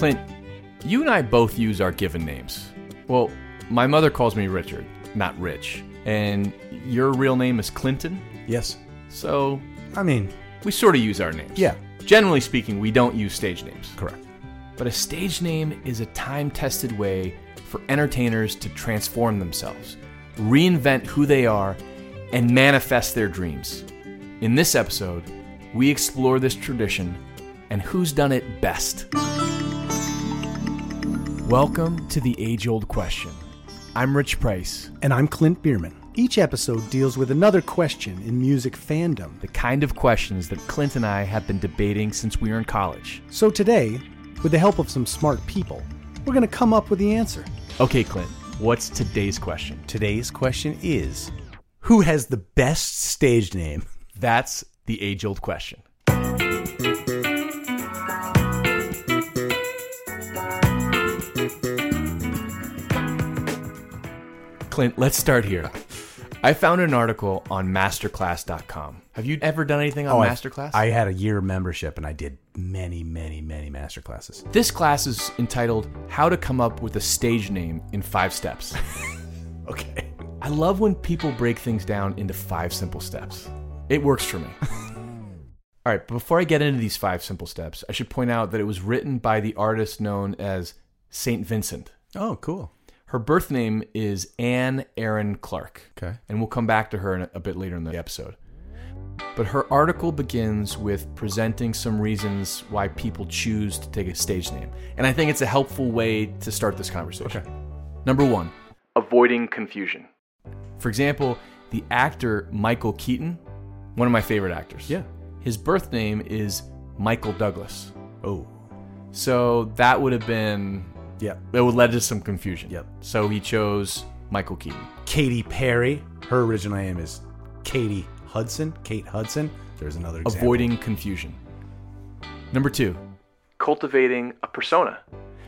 Clint, you and I both use our given names. Well, my mother calls me Richard, not Rich. And your real name is Clinton? Yes. So I mean, we sort of use our names. Yeah. Generally speaking, we don't use stage names. correct. But a stage name is a time tested way for entertainers to transform themselves, reinvent who they are, and manifest their dreams. In this episode, we explore this tradition and who's done it best. Welcome to the age old question. I'm Rich Price, And I'm Clint Bierman. Each episode deals with another question in music fandom. the kind of questions that Clint and I have been debating since we were in college. So today, with the help of some smart people, we're going to come up with the answer. Okay, Clint, what's today's question? Today's question is Who has the best stage name? That's the age old question. Clint, let's start here. I found an article on masterclass.com. Have you ever done anything on Oh, I- Masterclass? I had a year membership and I did many, many, many master classes. this class is entitled How to Come Up with a Stage Name in Five Steps. Okay. I love when people break things down into five simple steps. It works for me. All right, but before I get into these five simple steps, I should point out that it was written by the artist known as St. Vincent. Oh, cool. Her birth name is Anne Erin Clark. Okay. And we'll come back to her in a, a bit later in the episode. But her article begins with presenting some reasons why people choose to take a stage name. And I think it's a helpful way to start this conversation. Okay. Number one, avoiding confusion. For example, the actor Michael Keaton, one of my favorite actors. Yeah. His birth name is Michael Douglas. Oh. So that would have been, Yeah. It would led to some confusion. Yep. So he chose Michael Keaton. Katy Perry. Her original name is Katie Hudson. Kate Hudson. There's another example. avoiding confusion. Number two, cultivating a persona.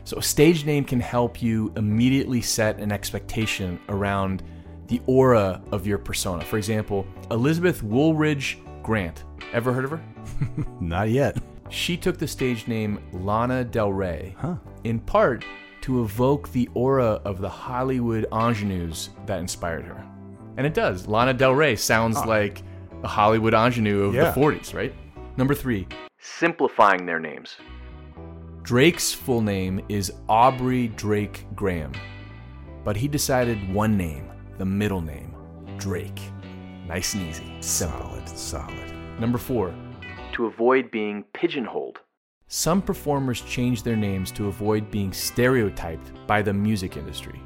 So, a stage name can help you immediately set an expectation around the aura of your persona. For example, Elizabeth Woolridge Grant. Ever heard of her? Not yet. She took the stage name Lana Del Rey, Huh. in part to evoke the aura of the Hollywood ingenues that inspired her. And it does. Lana Del Rey sounds ah. like a Hollywood ingenue of Yeah. the 40s, right? Number three, simplifying their names. Drake's full name is Aubrey Drake Graham, but he decided one name, the middle name, Drake. Nice and easy. Simple. Solid. Solid. Number four, to avoid being pigeonholed. Some performers change their names to avoid being stereotyped by the music industry.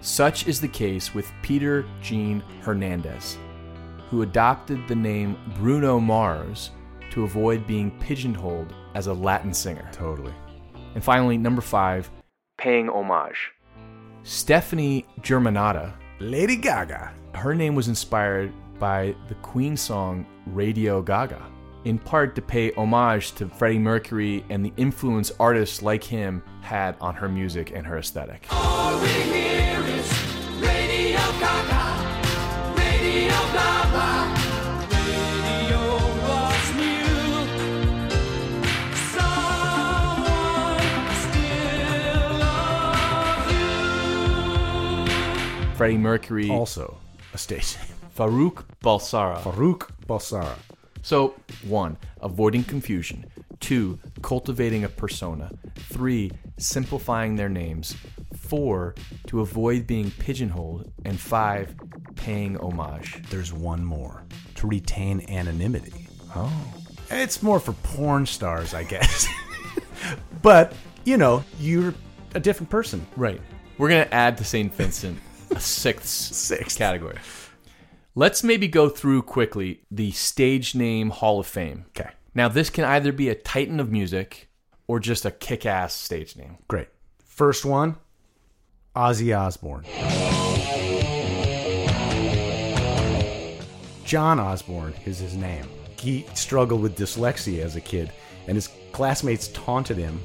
Such is the case with Peter Gene Hernandez, who adopted the name Bruno Mars to avoid being pigeonholed as a Latin singer. Totally. And finally, number five, paying homage. Stefani Germanotta Lady Gaga. her name was inspired by the Queen song Radio Gaga, in part to pay homage to Freddie Mercury and the influence artists like him had on her music and her aesthetic. All we hear is Radio Gaga, Radio Gaga. Radio was new. Someone still loves you. Freddie Mercury, Also a stage name. Farrokh Bulsara. Farrokh Bulsara. So, one, avoiding confusion. Two, cultivating a persona. Three, simplifying their names. Four, to avoid being pigeonholed. And five, paying homage. There's one more. To retain anonymity. Oh. It's more for porn stars, I guess. but, you know, you're a different person. Right. We're going to add to St. Vincent a sixth, Sixth. category. Let's maybe go through quickly the stage name Hall of Fame. Okay. Now, this can either be a titan of music or just a kick-ass stage name? Great. First one, Ozzy Osbourne. John Osbourne is his name. He struggled with dyslexia as a kid, and his classmates taunted him,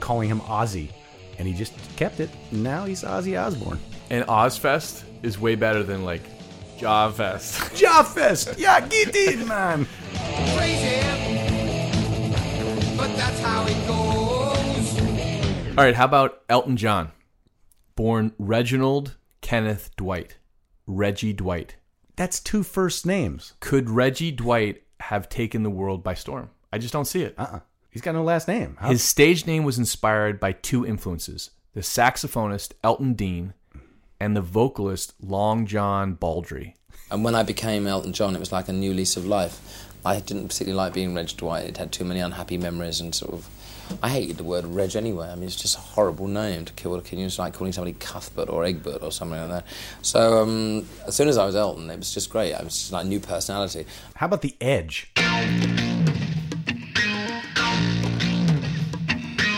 calling him Ozzy, and he just kept it. Now he's Ozzy Osbourne. And Ozzfest is way better than like Jawfest. Jawfest! Yeah, get in, man! Crazy, but that's how it goes. All right, how about Elton John? Born Reginald Kenneth Dwight. Reggie Dwight. That's two first names. Could Reggie Dwight have taken the world by storm? I just don't see it. Uh-uh. He's got no last name. How- His stage name was inspired by two influences the saxophonist Elton Dean and the vocalist Long John Baldry. And when I became Elton John, it was like a new lease of life. I didn't particularly like being Reg Dwight. It had too many unhappy memories and sort of. I hated the word Reg anyway. I mean, it's just a horrible name to kill. Can It's like calling somebody Cuthbert or Egbert or something like that? So um, as soon as I was Elton, it was just great. I was just like a new personality. How about the Edge?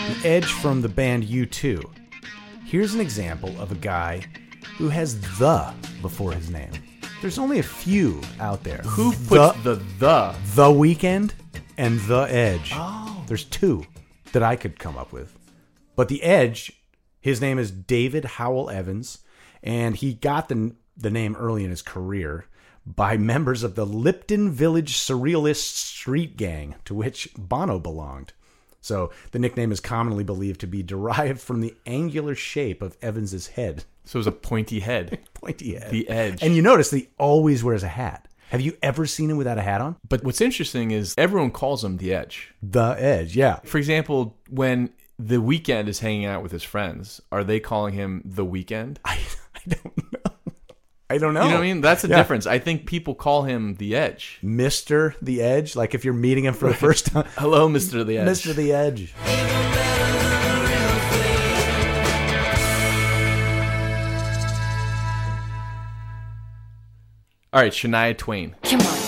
The Edge from the band U2. Here's an example of a guy who has the before his name. There's only a few out there. Who puts the the? The Weeknd and The Edge. Oh. There's two that I could come up with. But The Edge, his name is David Howell Evans, and he got the, the name early in his career by members of the Lypton Village Surrealist Street Gang, to which Bono belonged. So the nickname is commonly believed to be derived from the angular shape of Evans's head. So it was a pointy head. Pointy head. The Edge. And you notice that he always wears a hat. Have you ever seen him without a hat on? But what's interesting is everyone calls him the Edge. The Edge, yeah. For example, when the Weeknd is hanging out with his friends, are they calling him the Weeknd? I, I don't know. I don't know. You know what I mean? That's the Yeah. difference. I think people call him the Edge. Mr. The Edge, like if you're meeting him for the first time. Hello, Mr. The Edge. Mr. The Edge. All right, Shania Twain. Come on.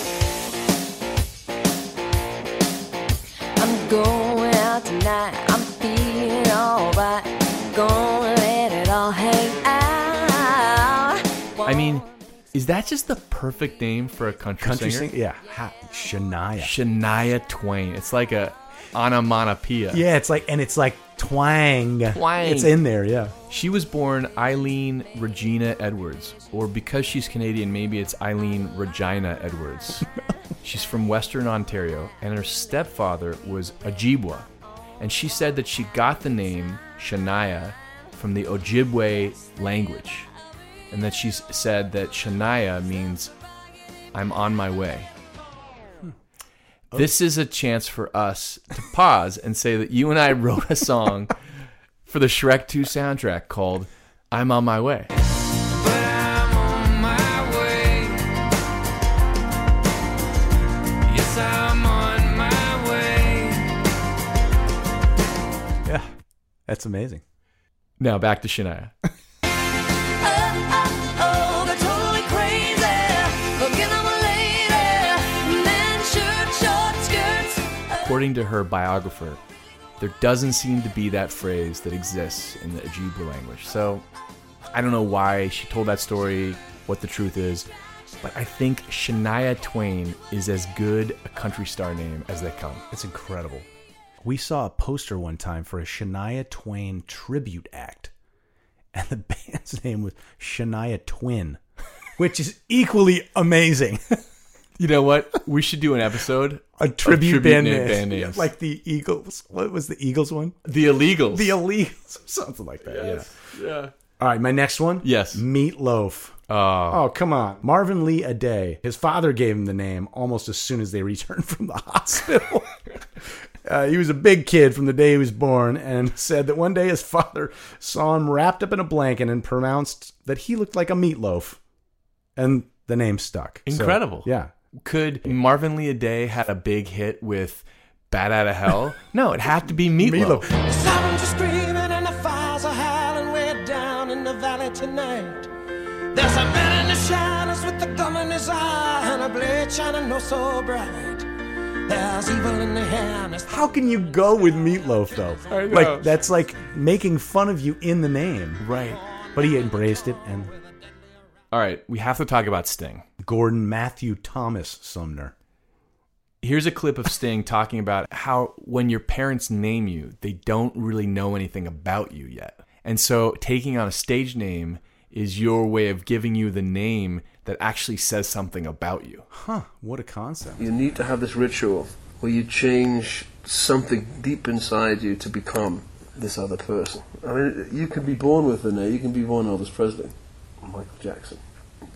I'm going out tonight. I'm feeling alright. Gonna let it all hang out. I mean, is that just the perfect name for a country, Country singer? singer? Yeah. Ha- Shania. Shania Twain. It's like a onomatopoeia. Yeah, it's like, and it's like twang. Twang. It's in there, yeah. She was born Eileen Regina Edwards, or because she's Canadian, maybe it's Eileen Regina Edwards. she's from Western Ontario, and her stepfather was Ojibwa. And she said that she got the name Shania from the Ojibwe language, and that she said that Shania means I'm on my way. Oh. This is a chance for us to pause and say that you and I wrote a song for the Shrek 2 soundtrack called I'm on my way. But I'm on my way. Yes, I'm on my way. Yeah. That's amazing. Now back to Shania. According to her biographer, there doesn't seem to be that phrase that exists in the Ojibwe language. So I don't know why she told that story, what the truth is, but I think Shania Twain is as good a country star name as they come. It's incredible. We saw a poster one time for a Shania Twain tribute act, and the band's name was Shania Twin, which is equally amazing. You know what? We should do an episode a of tribute, band, name. band names. like the Eagles. What was the Eagles one? the Illegals. The Illegals, something like that. Yeah. yeah. All right, my next one. Yes. Meatloaf. Oh, Oh, come on. Marvin Lee Aday. His father gave him the name almost as soon as they returned from the hospital. uh, he was a big kid from the day he was born and said that one day his father saw him wrapped up in a blanket and pronounced that he looked like a meatloaf. And the name stuck. So, Incredible. yeah. Could Marvin Lee Aday had a big hit with "Bat Out of Hell"? no, it had to be Meatloaf. Meatloaf. The sirens are screaming and the fires are howling way down in the valley tonight. There's a man in the shadows with the gum in his eye and a blade shining no so bright. There's evil in the hand. How can you go with Meatloaf though? I know. Like that's like making fun of you in the name. Right. But he embraced it and All right, we have to talk about Sting. Gordon Matthew Thomas Sumner. Here's a clip of Sting talking about how when your parents name you, they don't really know anything about you yet. And so taking on a stage name is your way of giving you the name that actually says something about you. Huh, what a concept. You need to have this ritual where you change something deep inside you to become this other person. I mean, you can be born with the name, you can be born Elvis Presley, Michael Jackson.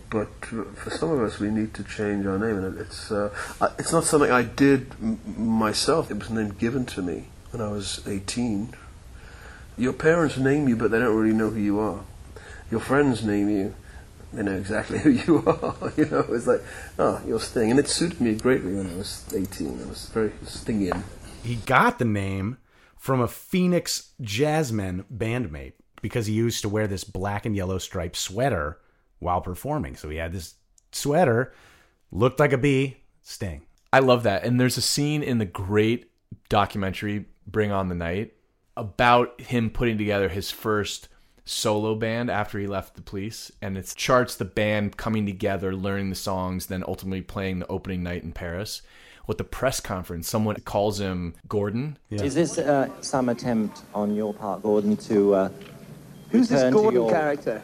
But for some of us, we need to change our name, and it's uh, it's not something I did m- myself. It was a name given to me when I was 18. Your parents name you, but they don't really know who you are. Your friends name you, they know exactly who you are. you know, it's like, oh, you're Sting, and it suited me greatly when I was 18. I was very Stingian. He got the name from a Phoenix Jazzmen bandmate because he used to wear this black and yellow striped sweater while performing. So he had this sweater, looked like a bee, Sting. I love that. And there's a scene in the great documentary Bring On the Night about him putting together his first solo band after he left the police and it charts the band coming together learning the songs then ultimately playing the opening night in paris with the press conference someone calls him gordon Is this uh, some attempt on your part, Gordon, to uh, Who's this to Gordon your- character?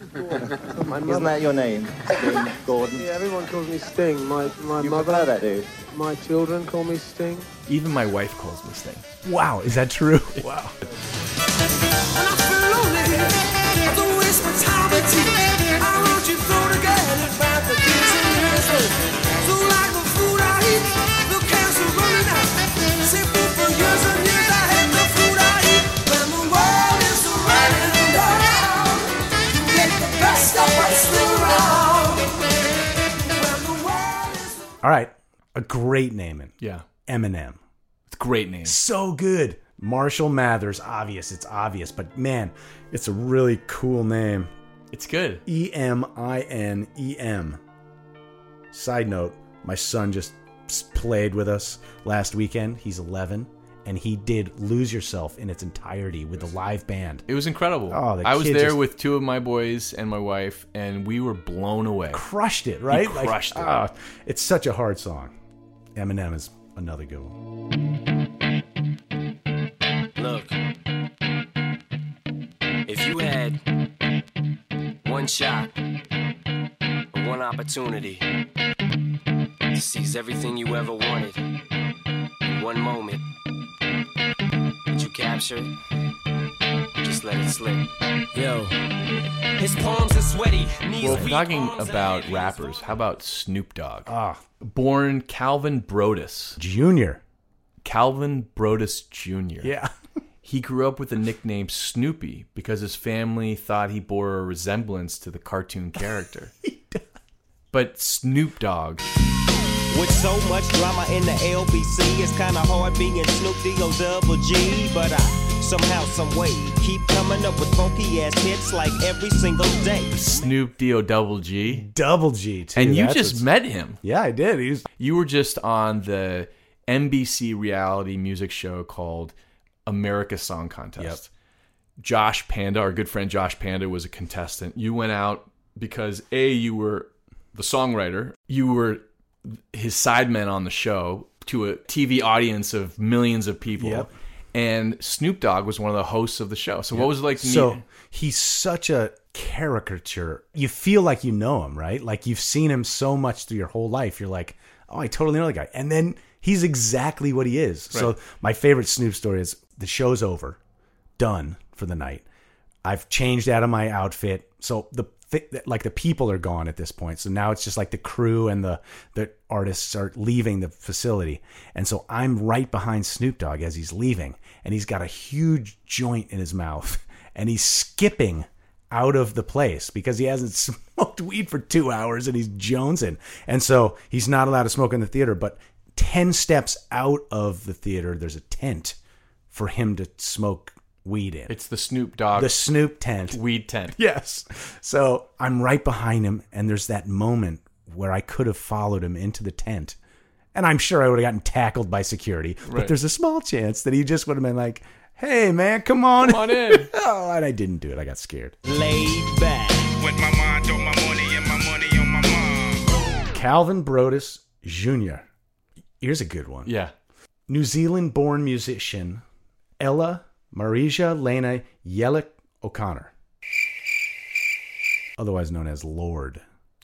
My Isn't mother. that your name, Sting Gordon? Yeah, everyone calls me Sting. My my You mother, that, dude? my children call me Sting. even my wife calls me sting Wow, is that true? Wow. a great naming. yeah Eminem. it's a great name So good. Marshall Mathers, obvious, it's obvious, but man, it's a really cool name. it's good E M I N E M. Side note, my son just played with us last weekend. He's 11, and he did Lose Yourself in its entirety with a live band. it was incredible Oh, the i was there with two of my boys and my wife and we were blown away Crushed it, right? He crushed it. ah, it's such a hard song. Eminem is another good one. Look, if you had one shot, one opportunity to seize everything you ever wanted one moment, would you capture it? Or just let it slip? Yo, his palms are sweaty, knees well we're weak, talking about rappers how about snoop dogg Ah, born calvin Broadus Junior. calvin Broadus jr Yeah. He grew up with the nickname Snoopy because his family thought he bore a resemblance to the cartoon character. but Snoop Dogg, With so much drama in the LBC, it's kinda hard being Snoop D-O double G. But I somehow, some way, keep coming up with funky ass hits like every single day. Snoop D-O double G. Double G, too. And you That's just what's- met him. Yeah, I did. He was You were just on the NBC reality music show called American Song Contest. Josh Panda, our good friend Josh Panda, was a contestant. You went out because A, you were the songwriter, you were his sideman on the show to a TV audience of millions of people. Yep. And Snoop Dogg was one of the hosts of the show. So what was it like so he's such a caricature. You feel like you know him, right? Like you've seen him so much through your whole life. You're like, oh, I totally know the guy. And then he's exactly what he is. So my favorite Snoop story is the show's over, done for the night. I've changed out of my outfit. So the like the people are gone at this point. So now it's just like the crew and the the artists are leaving the facility. And so I'm right behind Snoop Dogg as he's leaving and he's got a huge joint in his mouth and he's skipping out of the place because he hasn't smoked weed for 2 hours and he's jonesing. And so he's not allowed to smoke in the theater, but 10 steps out of the theater there's a tent for him to smoke weed in. It's the Snoop Dogg the Snoop tent. weed tent. Yes. So I'm right behind him, and there's that moment where I could have followed him into the tent And I'm sure I would have gotten tackled by security. But Right. there's a small chance that he just would have been like, hey, man, come on. Come on in. oh, and I didn't do it. I got scared. Laid back. With my mind on my money and my money on my mind. Calvin Broadus Jr. Here's a good one. Yeah. New Zealand born musician Ella Marija Lena Yellick O'Connor, otherwise known as Lorde.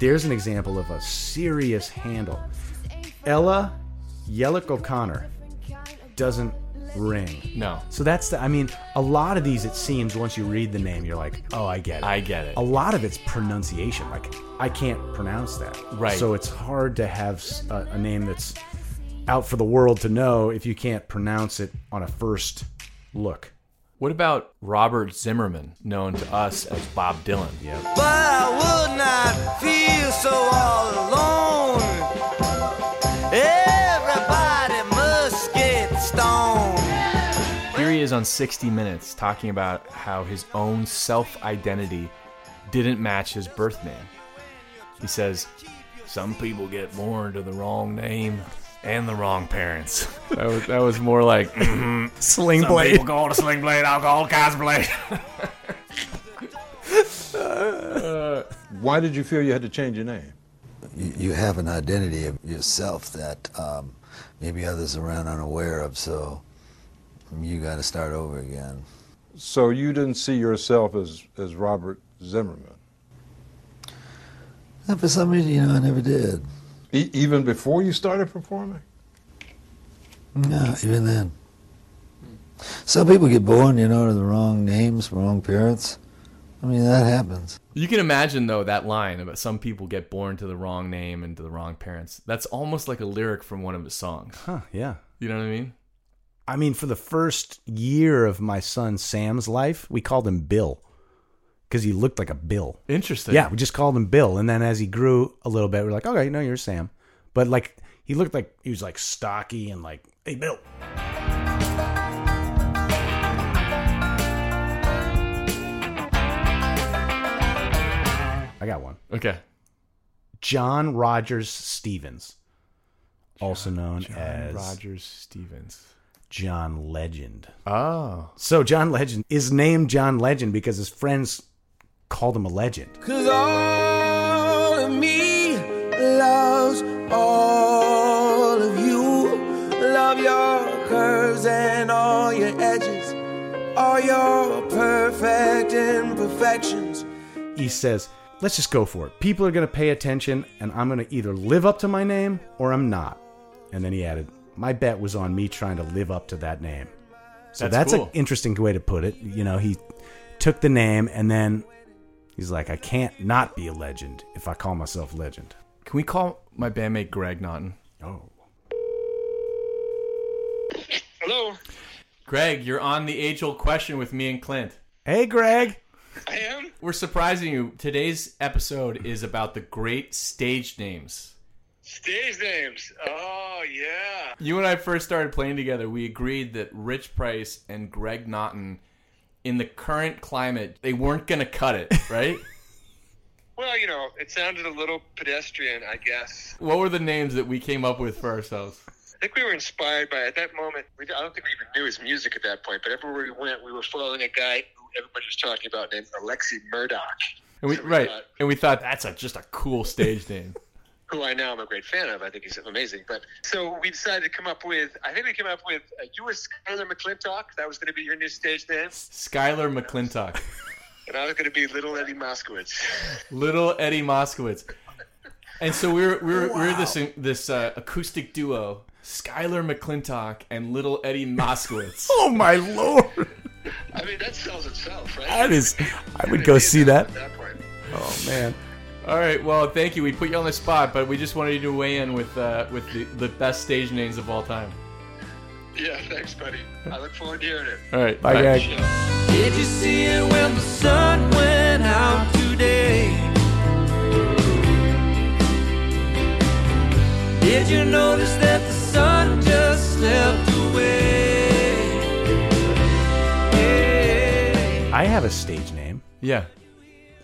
there's an example of a serious handle. Ella Yelich-O'Connor doesn't ring. No. So that's the I mean, a lot of these it seems once you read the name you're like, "Oh, I get it." I get it. A lot of it's pronunciation. Like I can't pronounce that. Right. So it's hard to have a name that's out for the world to know if you can't pronounce it on a first look. What about Robert Zimmerman, known to us as Bob Dylan? Yeah. But I would not feel so all alone. Everybody must get stoned. Here he is on 60 Minutes talking about how his own self identity didn't match his birth name. He says, Some people get born to the wrong name and the wrong parents. That was, that was more like mhm. Sling Some blade. people call it a sling blade, I'll call it God's blade. Why did you feel you had to change your name? you, you have an identity of yourself that um, maybe others around aren't aware of, so you got to start over again. So you didn't see yourself as, as Robert Zimmerman? And for some reason, you know, I never did. E- even before you started performing? No, even then. Some people get born, you know, to the wrong names, wrong parents. I mean, that happens. You can imagine though that line about some people get born to the wrong name and to the wrong parents. That's almost like a lyric from one of his songs. Huh, yeah. You know what I mean? I mean, for the first year of my son Sam's life, we called him Bill because he looked like a Bill. Interesting. Yeah, we just called him Bill, and then as he grew a little bit, we are like, okay, no, you're Sam. But like, he looked like he was like stocky and like, hey, Bill. I got one. Okay. John Rogers Stevens, also known John as Rogers Stevens. John Legend. Oh. So John Legend is named John Legend because his friends called him a legend. Cause all of me loves all of you. Love your curves and all your edges, all your perfect imperfections. He says, let's just go for it. People are going to pay attention, and I'm going to either live up to my name or I'm not. And then he added, my bet was on me trying to live up to that name. So That's that's, cool. an interesting way to put it. You know, he took the name and then he's like, I can't not be a legend if I call myself legend. Can we call my bandmate Greg Naughton? Oh. Hello. Greg, you're on the age old question with me and Clint. Hey, Greg. I am. We're surprising you. Today's episode is about the great stage names. Stage names. Oh yeah. You and I first started playing together. We agreed that Rich Price and Greg Naughton, in the current climate, they weren't going to cut it, right? Well, you know, it sounded a little pedestrian, I guess. what were the names that we came up with for ourselves? I think we were inspired by at that moment. We, I don't think we even knew his music at that point, but everywhere we went, we were following a guy who everybody was talking about named Alexi Murdoch, And we, So we right, thought- and we thought that's a, just a cool stage name. who I now am a great fan of. I think he's amazing. But so we decided to come up with. I think we came up with. Uh, you were Skylar McClintock. That was going to be your new stage name, Skylar McClintock, and I was going to be Little Eddie Moskowitz. little Eddie Moskowitz, and so we're we were, we were this this uh, acoustic duo, Skylar McClintock and little Eddie Moskowitz. Oh, my Lord. I mean, that sells itself, right? That is, I would go see that. That. Oh, man. All right, well, thank you. We put you on the spot, but we just wanted you to weigh in with uh, with the, the best stage names of all time. Yeah, thanks, buddy. I look forward to hearing it. All right. Bye, Greg. Did you see it when the sun went out today? Did you notice that the sun just slept away? I have a stage name. Yeah.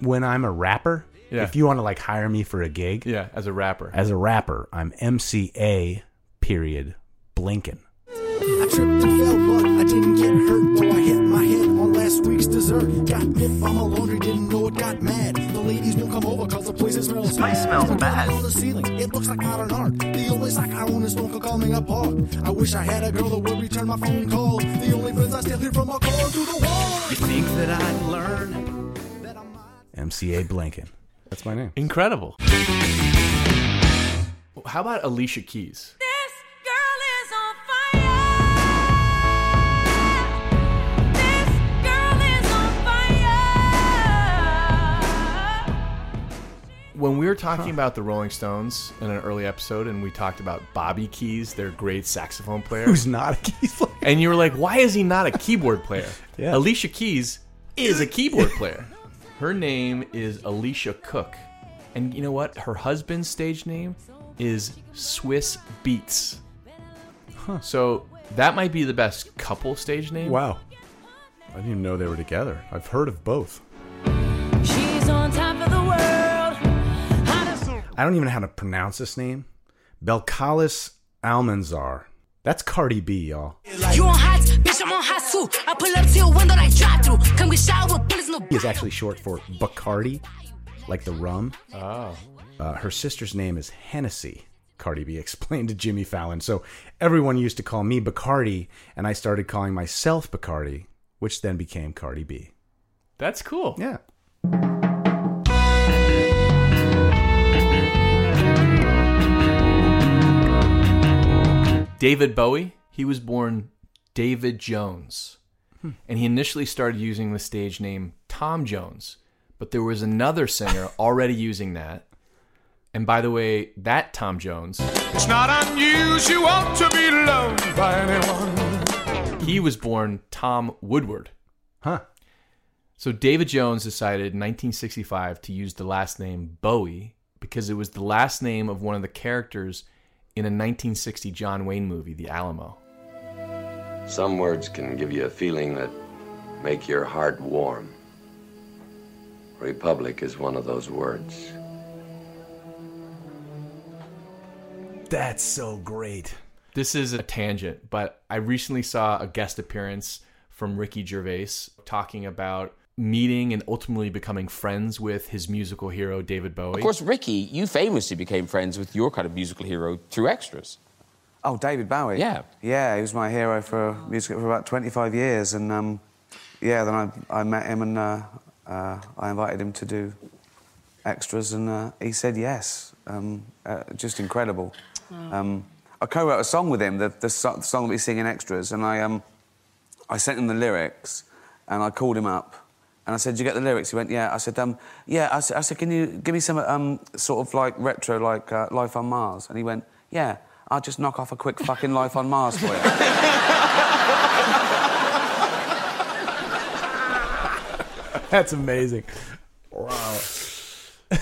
When I'm a rapper, Yeah. if you want to like hire me for a gig, Yeah, as a rapper. as a rapper, I'm MCA period Blinken. I tripped and fell, but I didn't get hurt. Though I hit my head on last week's dessert. Got bit by my laundry, didn't know it got mad. The ladies won't come over cause the place smells This place smells Put it bad. On the ceiling, it looks like modern art. The only sock I own is don't call me apart. I wish I had a girl that would return my phone calls. The only friends I still hear from my car to the wall. You think that I'd learn? That MCA Blinken. That's my name. Incredible. How about Alicia Keys? This girl is on fire. This girl is on fire. When we were talking about the Rolling Stones in an early episode, and we talked about Bobby Keys, their great saxophone player, Who's not a keys player? and you were like, "Why is he not a keyboard player?" Yeah. Alicia Keys is a keyboard player. Her name is Alicia Cook, and you know what? Her husband's stage name is Swizz Beatz. So that might be the best couple stage name. Wow. I didn't even know they were together. I've heard of both. She's on top of the world. I don't even know how to pronounce this name. Belcalis Almanzar. That's Cardi B, y'all. You on hot, bitch, I'm on hot too. I pull up to your window like drive through. Come get shot with bullets, no is actually short for Bacardi, like the rum. Oh. Uh, her sister's name is Hennessy. Cardi B explained to Jimmy Fallon. So everyone used to call me Bacardi, and I started calling myself Bacardi, which then became Cardi B. That's cool. Yeah. David Bowie, he was born David Jones. And he initially started using the stage name Tom Jones. But there was another singer already using that. And by the way, that Tom Jones, It's not unusual to be loved by anyone. he was born Tom Woodward. Huh. So David Jones decided in 1965 to use the last name Bowie because it was the last name of one of the characters in a 1960 John Wayne movie, The Alamo. Some words can give you a feeling that make your heart warm. Republic is one of those words. That's so great. This is a tangent, but I recently saw a guest appearance from Ricky Gervais talking about meeting and ultimately becoming friends with his musical hero David Bowie. Of course, Ricky, you famously became friends with your kind of musical hero through extras. Oh, David Bowie. Yeah. Yeah, he was my hero for music for about 25 years, and um, yeah, then I, I met him and uh, uh, I invited him to do extras, and uh, he said yes. Um, uh, just incredible. Um, I co-wrote a song with him, the, the, so- the song that we sing in extras, and I um, I sent him the lyrics, and I called him up. And I said, "Did you get the lyrics?" He went, "Yeah." I said, um, "Yeah." I said, I said, "Can you give me some um, sort of like retro, like uh, Life on Mars?" And he went, "Yeah." I'll just knock off a quick fucking Life on Mars for you. That's amazing. Wow.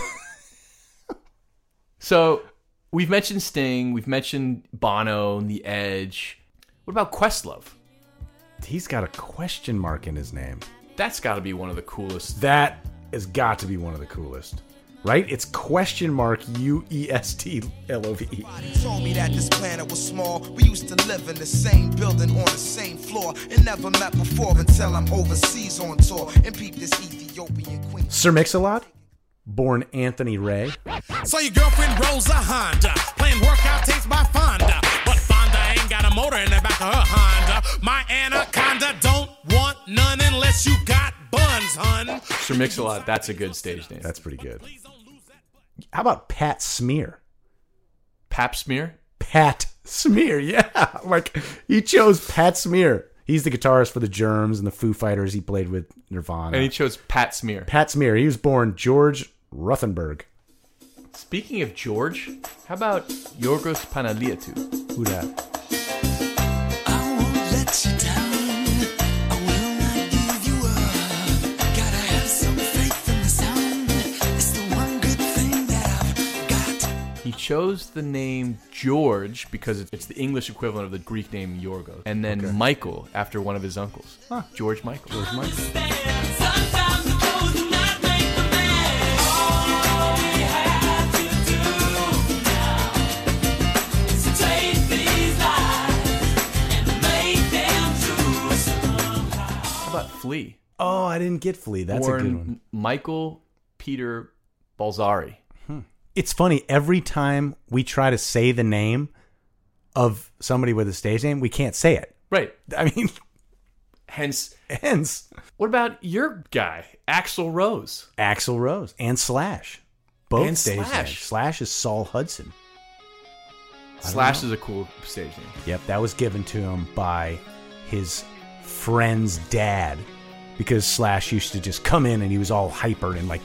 So we've mentioned Sting, we've mentioned Bono and The Edge. What about Questlove? He's got a question mark in his name. That's got to be one of the coolest. That has got to be one of the coolest. Right? It's question mark U E S T L O V E. told me that this planet was small. We used to live in the same building on the same floor and never met before until I'm overseas on tour and peep this Ethiopian queen. Sir Mix-a-Lot, born Anthony Ray. So your girlfriend rolls a Honda, playing workout tapes by Fonda. But Fonda ain't got a motor in the back of her Honda. My anaconda don't want none unless you got buns, hun. Sir Mix-a-Lot, that's a good stage name. That's pretty good. How about Pat Smear? Pap Smear? Pat Smear, yeah. Like he chose Pat Smear. He's the guitarist for the Germs and the Foo Fighters. He played with Nirvana. And he chose Pat Smear. Pat Smear. He was born George Ruthenberg. Speaking of George, how about Yorgos Panayiotou? Who that? Chose the name George because it's the English equivalent of the Greek name Yorgos, and then Okay. Michael after one of his uncles, Huh. George Michael. George Michael. How about Flea? Oh, I didn't get Flea. That's Born a good one. Michael Peter Balzari. It's funny every time we try to say the name of somebody with a stage name, we can't say it. Right. I mean, Hence, hence what about your guy, Axl Rose? Axl Rose and Slash, both And stage Slash. names. Slash is Saul Hudson. Slash know. is a cool stage name. Yep, that was given to him by his friend's dad because Slash used to just come in and he was all hyper and like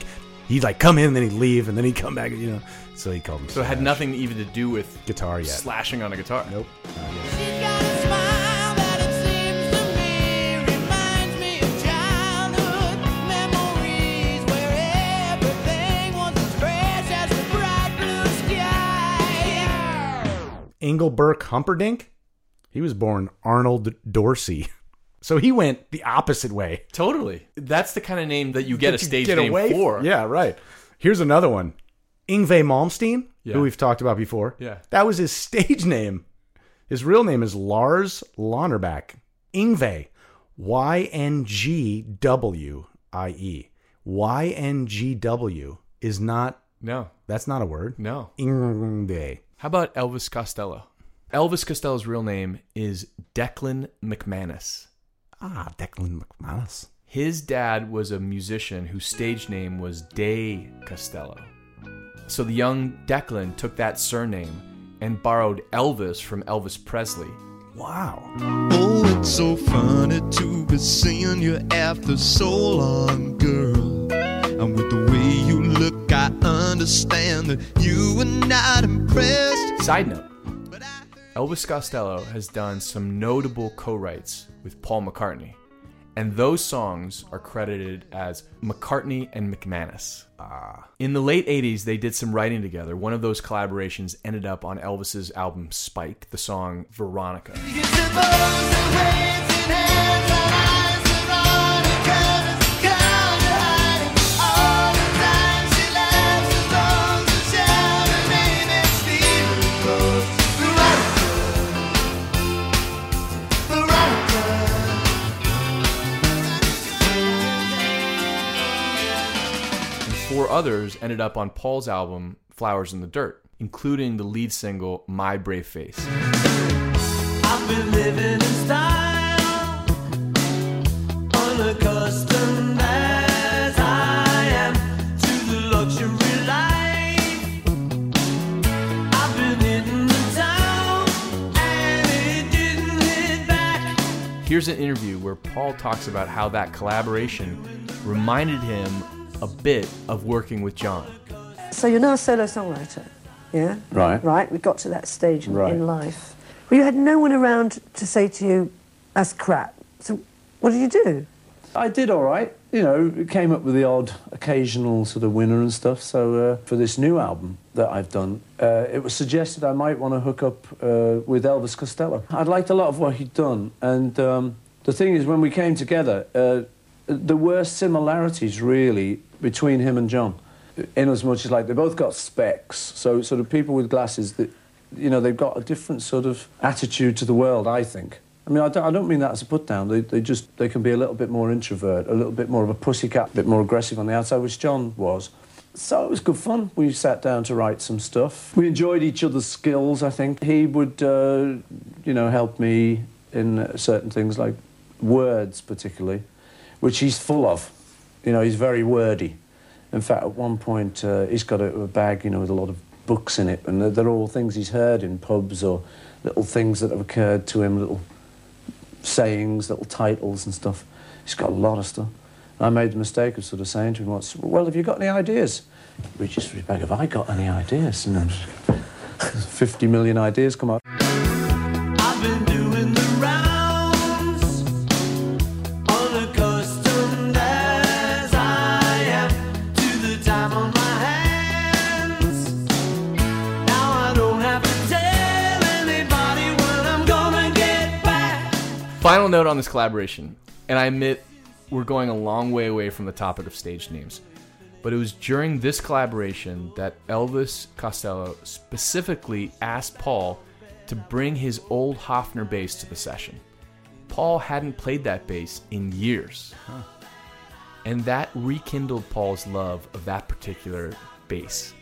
he'd like come in, and then he'd leave, and then he'd come back, you know. So he called him. So it had Slash. nothing even to do with guitar yet. slashing on a guitar. Nope. Engelbert Humperdinck. He was born Arnold Dorsey. So he went the opposite way. Totally. That's the kind of name that you get a That you stage get name away for. Yeah, right. Here's another one. Yngwie Malmsteen, Yeah. who we've talked about before. Yeah. That was his stage name. His real name is Lars Lonnerback. Yngwie. Y N G W I E. Y N G W is not, No. that's not a word. No. Yngwie. How about Elvis Costello? Elvis Costello's real name is Declan MacManus. Ah, Declan MacManus. His dad was a musician whose stage name was Day Costello. So the young Declan took that surname and borrowed Elvis from Elvis Presley. Wow. Oh, it's so funny to be seeing you after so long, girl. And with the way you look, I understand that you were not impressed. Side note Elvis Costello has done some notable co writes with Paul McCartney, and those songs are credited as McCartney and MacManus. Ah. In the late 80s, they did some writing together. One of those collaborations ended up on Elvis's album Spike, the song Veronica. Four others ended up on Paul's album Flowers in the Dirt, including the lead single My Brave Face. I've been living in style, unaccustomed as I am to the luxury life. I've been hitting the town, and it didn't hit back. Here's an interview where Paul talks about how that collaboration reminded him a bit of working with John. So you're now a solo songwriter, yeah? Right. Right, we got to that stage in, Right. in life. Well, you had no one around to say to you, that's crap. So what did you do? I did all right. You know, came up with the odd occasional sort of winner and stuff. So uh, for this new album that I've done, uh, it was suggested I might want to hook up uh, with Elvis Costello. I'd liked a lot of what he'd done, and um, the thing is, when we came together, uh, there were similarities really between him and John, in as much as like they both got specs. So sort of people with glasses that, you know, they've got a different sort of attitude to the world. I think. I mean, I don't, I don't mean that as a put down. They, they just they can be a little bit more introvert, a little bit more of a pussycat, a bit more aggressive on the outside, which John was. So it was good fun. We sat down to write some stuff. We enjoyed each other's skills. I think he would, uh, you know, help me in certain things like words, particularly, which he's full of. You know, he's very wordy. In fact, at one point, uh, he's got a, a bag, you know, with a lot of books in it, and they're, they're all things he's heard in pubs or little things that have occurred to him, little sayings, little titles and stuff. He's got a lot of stuff. And I made the mistake of sort of saying to him once, well, have you got any ideas? He reaches for his bag, have I got any ideas? And then 50 million ideas come out. Final note on this collaboration, and I admit we're going a long way away from the topic of stage names, but it was during this collaboration that Elvis Costello specifically asked Paul to bring his old Hofner bass to the session. Paul hadn't played that bass in years. And that rekindled Paul's love of that particular bass.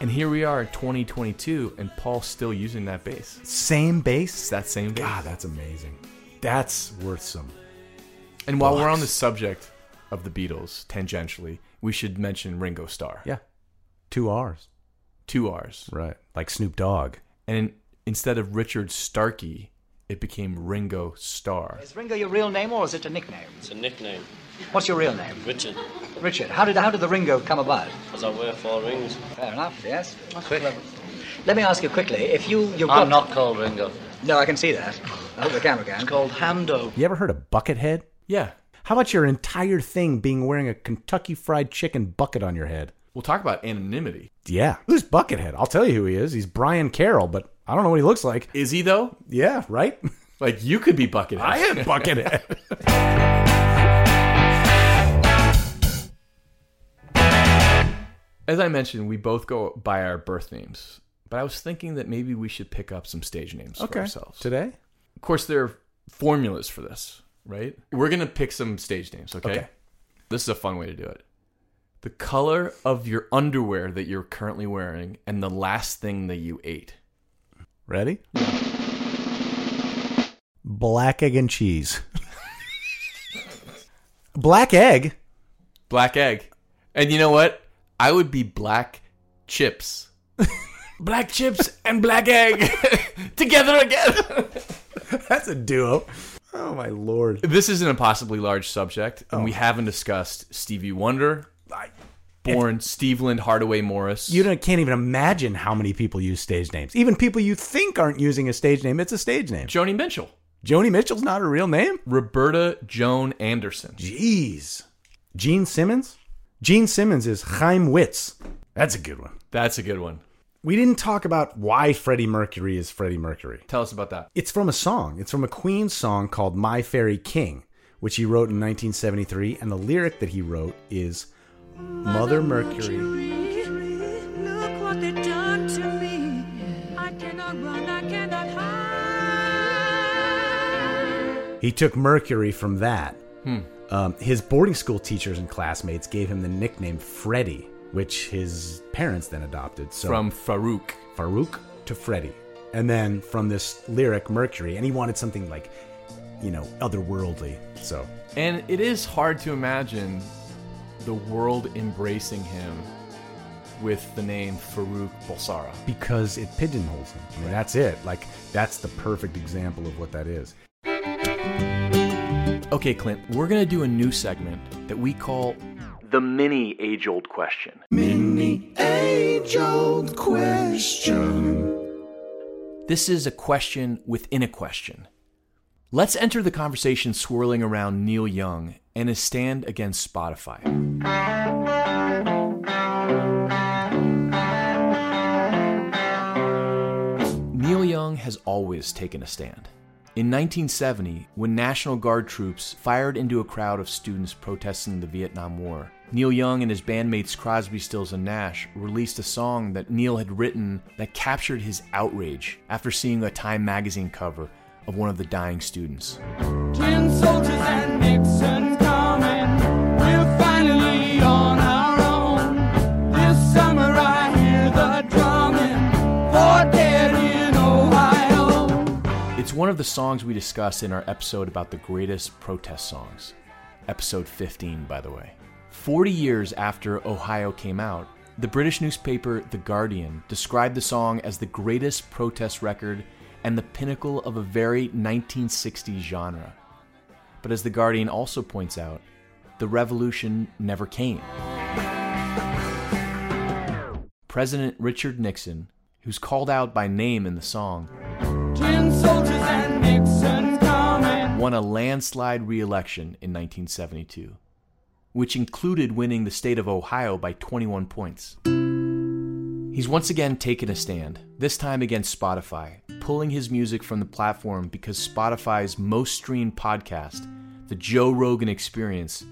And here we are in 2022, and Paul's still using that bass. Same bass? It's that same bass. God, that's amazing. That's worth some. And while we're on the subject of the Beatles, tangentially, we should mention Ringo Starr. Yeah. Two R's. Two R's. Right. Like Snoop Dogg. And in, instead of Richard Starkey, it became Ringo Starr. Is Ringo your real name or is it a nickname? It's a nickname. What's your real name? Richard. Richard. How did how did the Ringo come about? Because I wear four rings. Fair enough. Yes. Quick. Let me ask you quickly. If you you've I'm got not called Ringo. No, I can see that. I hope the camera can. It's called Hando. You ever heard of Buckethead? Yeah. How about your entire thing being wearing a Kentucky Fried Chicken bucket on your head? We'll talk about anonymity. Yeah. Who's Buckethead? I'll tell you who he is. He's Brian Carroll, but I don't know what he looks like. Is he though? Yeah, right? Like you could be Buckethead. I am Buckethead. As I mentioned, we both go by our birth names, but I was thinking that maybe we should pick up some stage names for Okay. ourselves. Today? Of course, there are formulas for this, right? We're going to pick some stage names, okay? Okay. This is a fun way to do it. The color of your underwear that you're currently wearing and the last thing that you ate. Ready? Black egg and cheese. Black egg? Black egg. And you know what? I would be black chips. black chips and black egg together again. That's a duo. Oh my lord. This is an impossibly large subject, and we oh. haven't discussed Stevie Wonder, born Stevland Hardaway Morris. You don't, can't even imagine how many people use stage names. Even people you think aren't using a stage name, it's a stage name. Joni Mitchell, Joni Mitchell's not a real name? Roberta Joan Anderson. Jeez. Gene Simmons? Gene Simmons is Chaim Witz. That's a good one. That's a good one. We didn't talk about why Freddie Mercury is Freddie Mercury. Tell us about that. It's from a song. It's from a Queen song called My Fairy King, which he wrote in 1973. And the lyric that he wrote is Mother Mercury. Look what they done to me. I cannot run, I cannot hide. He took Mercury from that. Hmm. Um, his boarding school teachers and classmates gave him the nickname Freddie, which his parents then adopted. So From Farrokh. Farrokh to Freddie. And then from this lyric, Mercury. And he wanted something like, you know, otherworldly. So And it is hard to imagine the world embracing him with the name Farrokh Bulsara. because it pigeonholes him. I mean, that's it. Like, that's the perfect example of what that is. Okay, Clint, we're going to do a new segment that we call the mini age old question. Mini age old question. This is a question within a question. Let's enter the conversation swirling around Neil Young and his stand against Spotify. Neil Young has always taken a stand. In 1970, when National Guard troops fired into a crowd of students protesting the Vietnam War, Neil Young and his bandmates Crosby, Stills, and Nash released a song that Neil had written that captured his outrage after seeing a Time magazine cover of one of the dying students. Tin soldiers and Nixon coming. We're finally on our own. This summer I hear the drumming. For dead in Ohio. It's one of the songs we discuss in our episode about the greatest protest songs. Episode 15, by the way. 40 years after Ohio came out, the British newspaper The Guardian described the song as the greatest protest record and the pinnacle of a very 1960s genre. But as The Guardian also points out, the revolution never came. President Richard Nixon, who's called out by name in the song, Tin soldiers and won a landslide re election in 1972, which included winning the state of Ohio by 21 points. He's once again taken a stand, this time against Spotify, pulling his music from the platform because Spotify's most streamed podcast, The Joe Rogan Experience,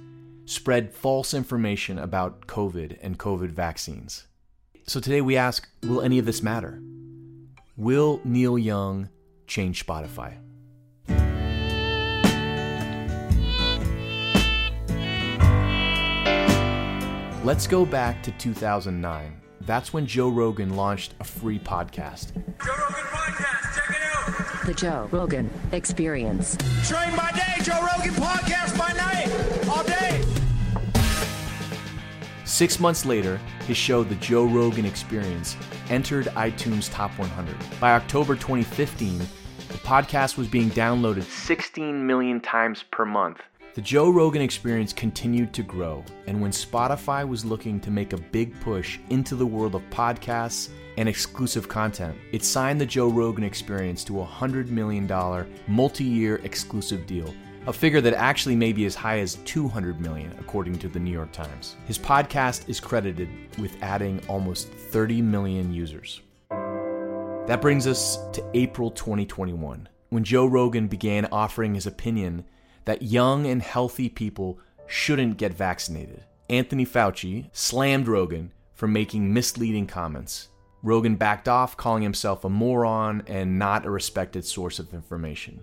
spread false information about COVID and COVID vaccines. So today we ask Will any of this matter? Will Neil Young change Spotify? Let's go back to 2009. That's when Joe Rogan launched a free podcast. The Joe Rogan Experience. Train by day, Joe Rogan podcast by night, all day. Six months later, his show, The Joe Rogan Experience, entered iTunes Top 100. By October 2015, the podcast was being downloaded 16 million times per month. The Joe Rogan Experience continued to grow, and when Spotify was looking to make a big push into the world of podcasts and exclusive content, it signed the Joe Rogan Experience to a $100 million multi year exclusive deal a figure that actually may be as high as 200 million according to the New York Times. His podcast is credited with adding almost 30 million users. That brings us to April 2021, when Joe Rogan began offering his opinion that young and healthy people shouldn't get vaccinated. Anthony Fauci slammed Rogan for making misleading comments. Rogan backed off, calling himself a moron and not a respected source of information.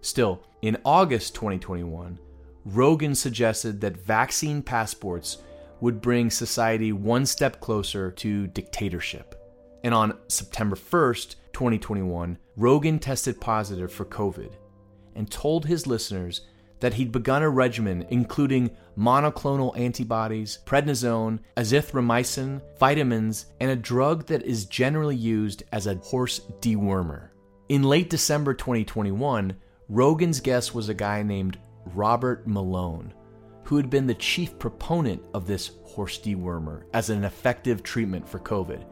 Still, in August 2021, Rogan suggested that vaccine passports would bring society one step closer to dictatorship. And on September 1st, 2021, Rogan tested positive for COVID and told his listeners that he'd begun a regimen including monoclonal antibodies, prednisone, azithromycin, vitamins, and a drug that is generally used as a horse dewormer. In late December 2021, Rogan's guest was a guy named Robert Malone, who had been the chief proponent of this horse dewormer as an effective treatment for COVID.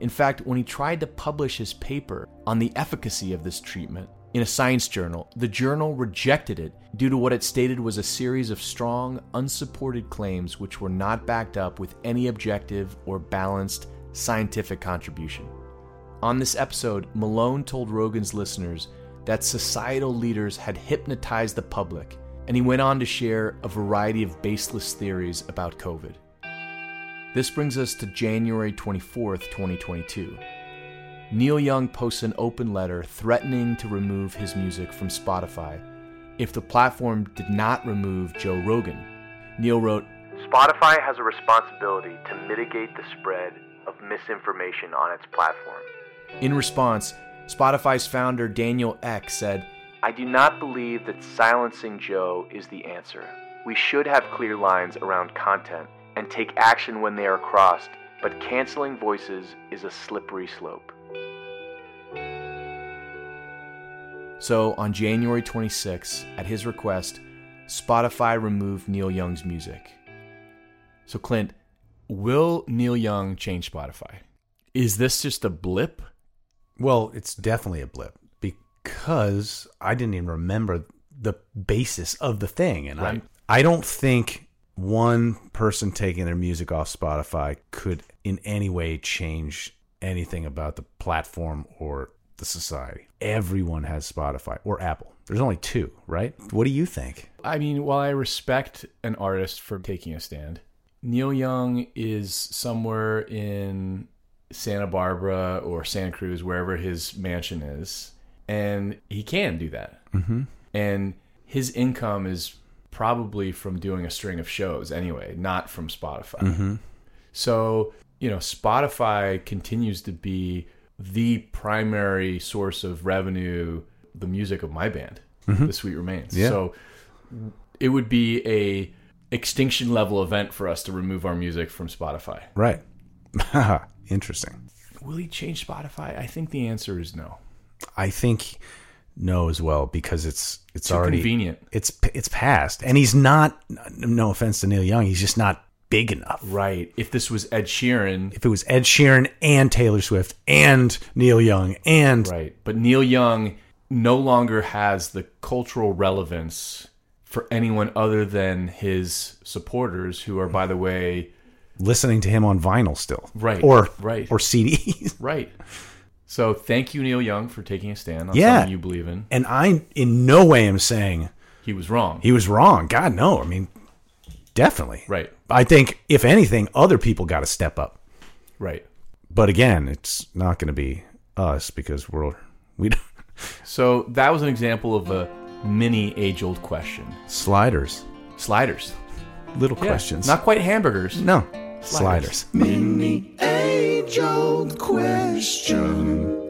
In fact, when he tried to publish his paper on the efficacy of this treatment in a science journal, the journal rejected it due to what it stated was a series of strong, unsupported claims which were not backed up with any objective or balanced scientific contribution. On this episode, Malone told Rogan's listeners that societal leaders had hypnotized the public, and he went on to share a variety of baseless theories about COVID. This brings us to January 24th, 2022. Neil Young posts an open letter threatening to remove his music from Spotify if the platform did not remove Joe Rogan. Neil wrote Spotify has a responsibility to mitigate the spread of misinformation on its platform. In response, Spotify's founder Daniel Ek said, I do not believe that silencing Joe is the answer. We should have clear lines around content and take action when they are crossed, but canceling voices is a slippery slope. So, on January 26, at his request, Spotify removed Neil Young's music. So, Clint, will Neil Young change Spotify? Is this just a blip? Well, it's definitely a blip because I didn't even remember the basis of the thing, and Right. I I don't think one person taking their music off Spotify could in any way change anything about the platform or the society. Everyone has Spotify or Apple. There's only two, right? What do you think? I mean, while I respect an artist for taking a stand, Neil Young is somewhere in Santa Barbara or Santa Cruz, wherever his mansion is, and he can do that. Mhm. And his income is probably from doing a string of shows anyway, not from Spotify. Mhm. So, you know, Spotify continues to be the primary source of revenue, the music of my band, Mhm. The Sweet Remains. Yeah. So it would be a extinction level event for us to remove our music from Spotify. Right. Interesting. Will he change Spotify? I think the answer is no. I think no as well because it's it's Too already convenient. It's it's past, and he's not. No offense to Neil Young, he's just not big enough. Right. If this was Ed Sheeran, If it was Ed Sheeran and Taylor Swift and Neil Young and right. But Neil Young no longer has the cultural relevance for anyone other than his supporters, who are, by the way, listening to him on vinyl still. Right. Or right. or CDs. Right. So thank you, Neil Young, for taking a stand on yeah. something you believe in. And I in no way am saying He was wrong. he was wrong. God no. I mean definitely. Right. I think if anything other people got to step up. Right. But again, it's not going to be us because we're we don't So that was an example of a mini age-old question. sliders. Sliders. Little Yeah, questions. Not quite hamburgers. no. Sliders. Sliders. Mini age old question.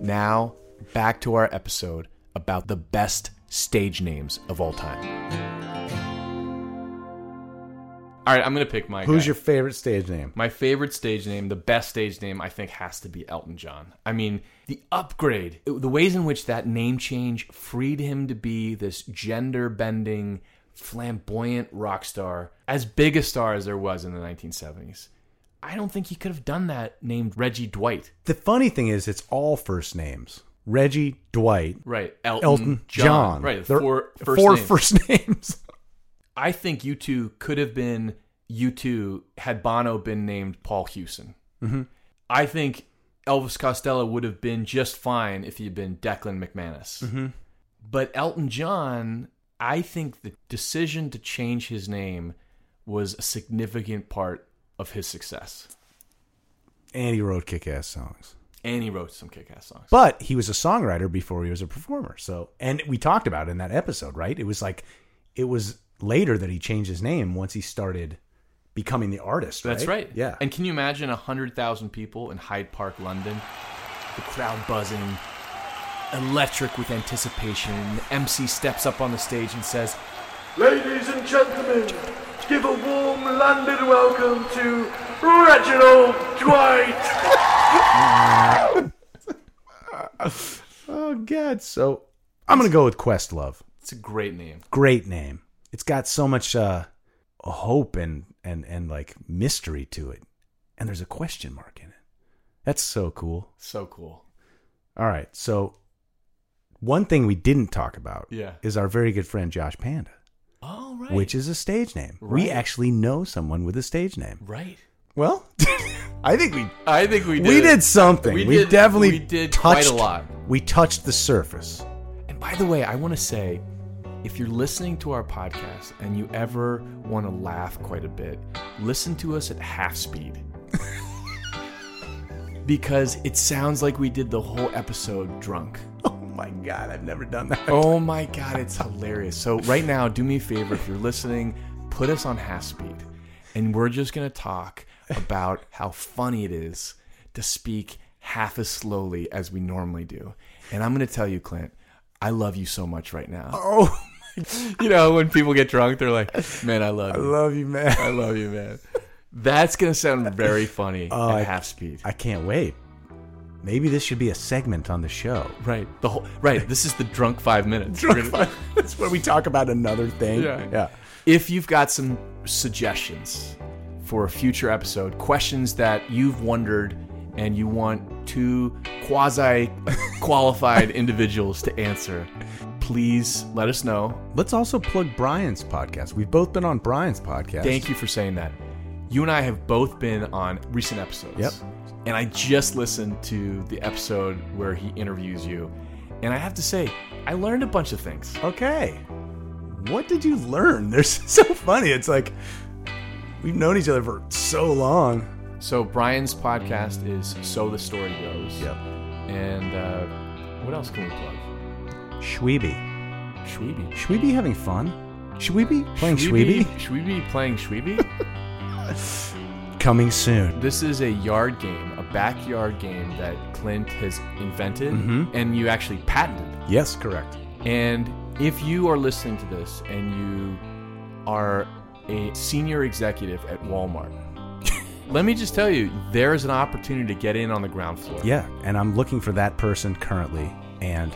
Now, back to our episode about the best stage names of all time. All right, I'm going to pick my Who's guy. your favorite stage name? My favorite stage name, the best stage name, I think has to be Elton John. I mean, the upgrade, the ways in which that name change freed him to be this gender bending, flamboyant rock star, as big a star as there was in the 1970s. I don't think he could have done that named Reggie Dwight. The funny thing is it's all first names. Reggie, Dwight, Right. Elton, Elton, John. John. Right. Four first four names. first names. I think U2 could have been U2 had Bono been named Paul Hewson. Mhm. I think Elvis Costello would have been just fine if he had been Declan MacManus. Mhm. But Elton John, I think the decision to change his name was a significant part of his success. And he wrote kick ass songs. And he wrote some kick ass songs. But he was a songwriter before he was a performer. So, and we talked about it in that episode, right? It was like, it was later that he changed his name once he started becoming the artist. That's right. Yeah. And can you imagine 100,000 people in Hyde Park, London? The crowd buzzing, electric with anticipation. The MC steps up on the stage and says, Ladies and gentlemen, give a warm London welcome to Reginald Dwight. oh God. So I'm gonna go with Questlove. It's a great name. Great name. It's got so much uh, hope and and and like mystery to it, and there's a question mark in it. That's so cool. So cool. All right. So one thing we didn't talk about Yeah. is our very good friend Josh Panda. Oh, right. Which is a stage name. Right. We actually know someone with a stage name. Right. Well, I think we I think we did. we did something. We, We, did, definitely we did touched, quite a lot. We touched the surface. And by the way, I want to say if you're listening to our podcast and you ever want to laugh quite a bit, listen to us at half speed. because it sounds like we did the whole episode drunk. Oh my god, I've never done that. Oh my god, it's hilarious. So right now, do me a favor if you're listening, put us on half speed. And we're just going to talk about how funny it is to speak half as slowly as we normally do. And I'm going to tell you, Clint, I love you so much right now. Oh, you know, when people get drunk, they're like, "Man, I love you. I you. love you, man. I love you, man." That's gonna sound very funny Oh, at I- half speed. I can't wait. Maybe this should be a segment on the show. Right. The whole right. This is the drunk five minutes. Drunk We're gonna- five- That's where we talk about another thing. Yeah. Yeah. If you've got some suggestions for a future episode, questions that you've wondered and you want two quasi qualified individuals to answer, please let us know. Let's also plug Brian's podcast. We've both been on Brian's podcast. Thank you for saying that. You and I have both been on recent episodes. Yep. And I just listened to the episode where he interviews you. And I have to say, I learned a bunch of things. Okay. What did you learn? They're so funny. It's like we've known each other for so long. So Brian's podcast is So the Story Goes. Yep. And uh, what else can we plug? Shweeby. Shweeby. Shweeby having fun? Should we be playing Shweeby? Should we be playing Shweeby? Coming soon. this is a yard game, a backyard game that Clint has invented Mhm. and you actually patented. Yes, correct. And if you are listening to this and you are a senior executive at Walmart, let me just tell you, there is an opportunity to get in on the ground floor. Yeah, and I'm looking for that person currently, and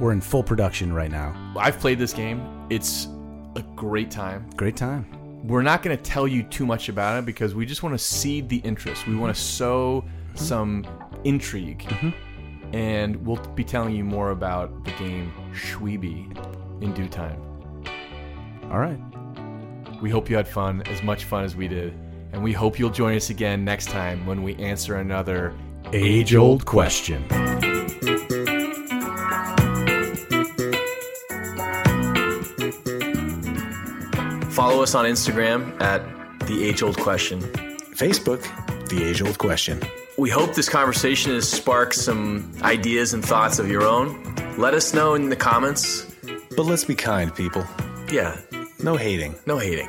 we're in full production right now. I've played this game. It's a great time. Great time. We're not going to tell you too much about it because we just want to seed the interest. We want to sow some intrigue. Mm-hmm. And we'll be telling you more about the game Shweeby in due time. All right. We hope you had fun, as much fun as we did. And we hope you'll join us again next time when we answer another Age old question. Follow us on Instagram at The Age Old Question. Facebook, The Age Old Question. We hope this conversation has sparked some ideas and thoughts of your own. Let us know in the comments. But let's be kind, people. Yeah, No hating. no hating.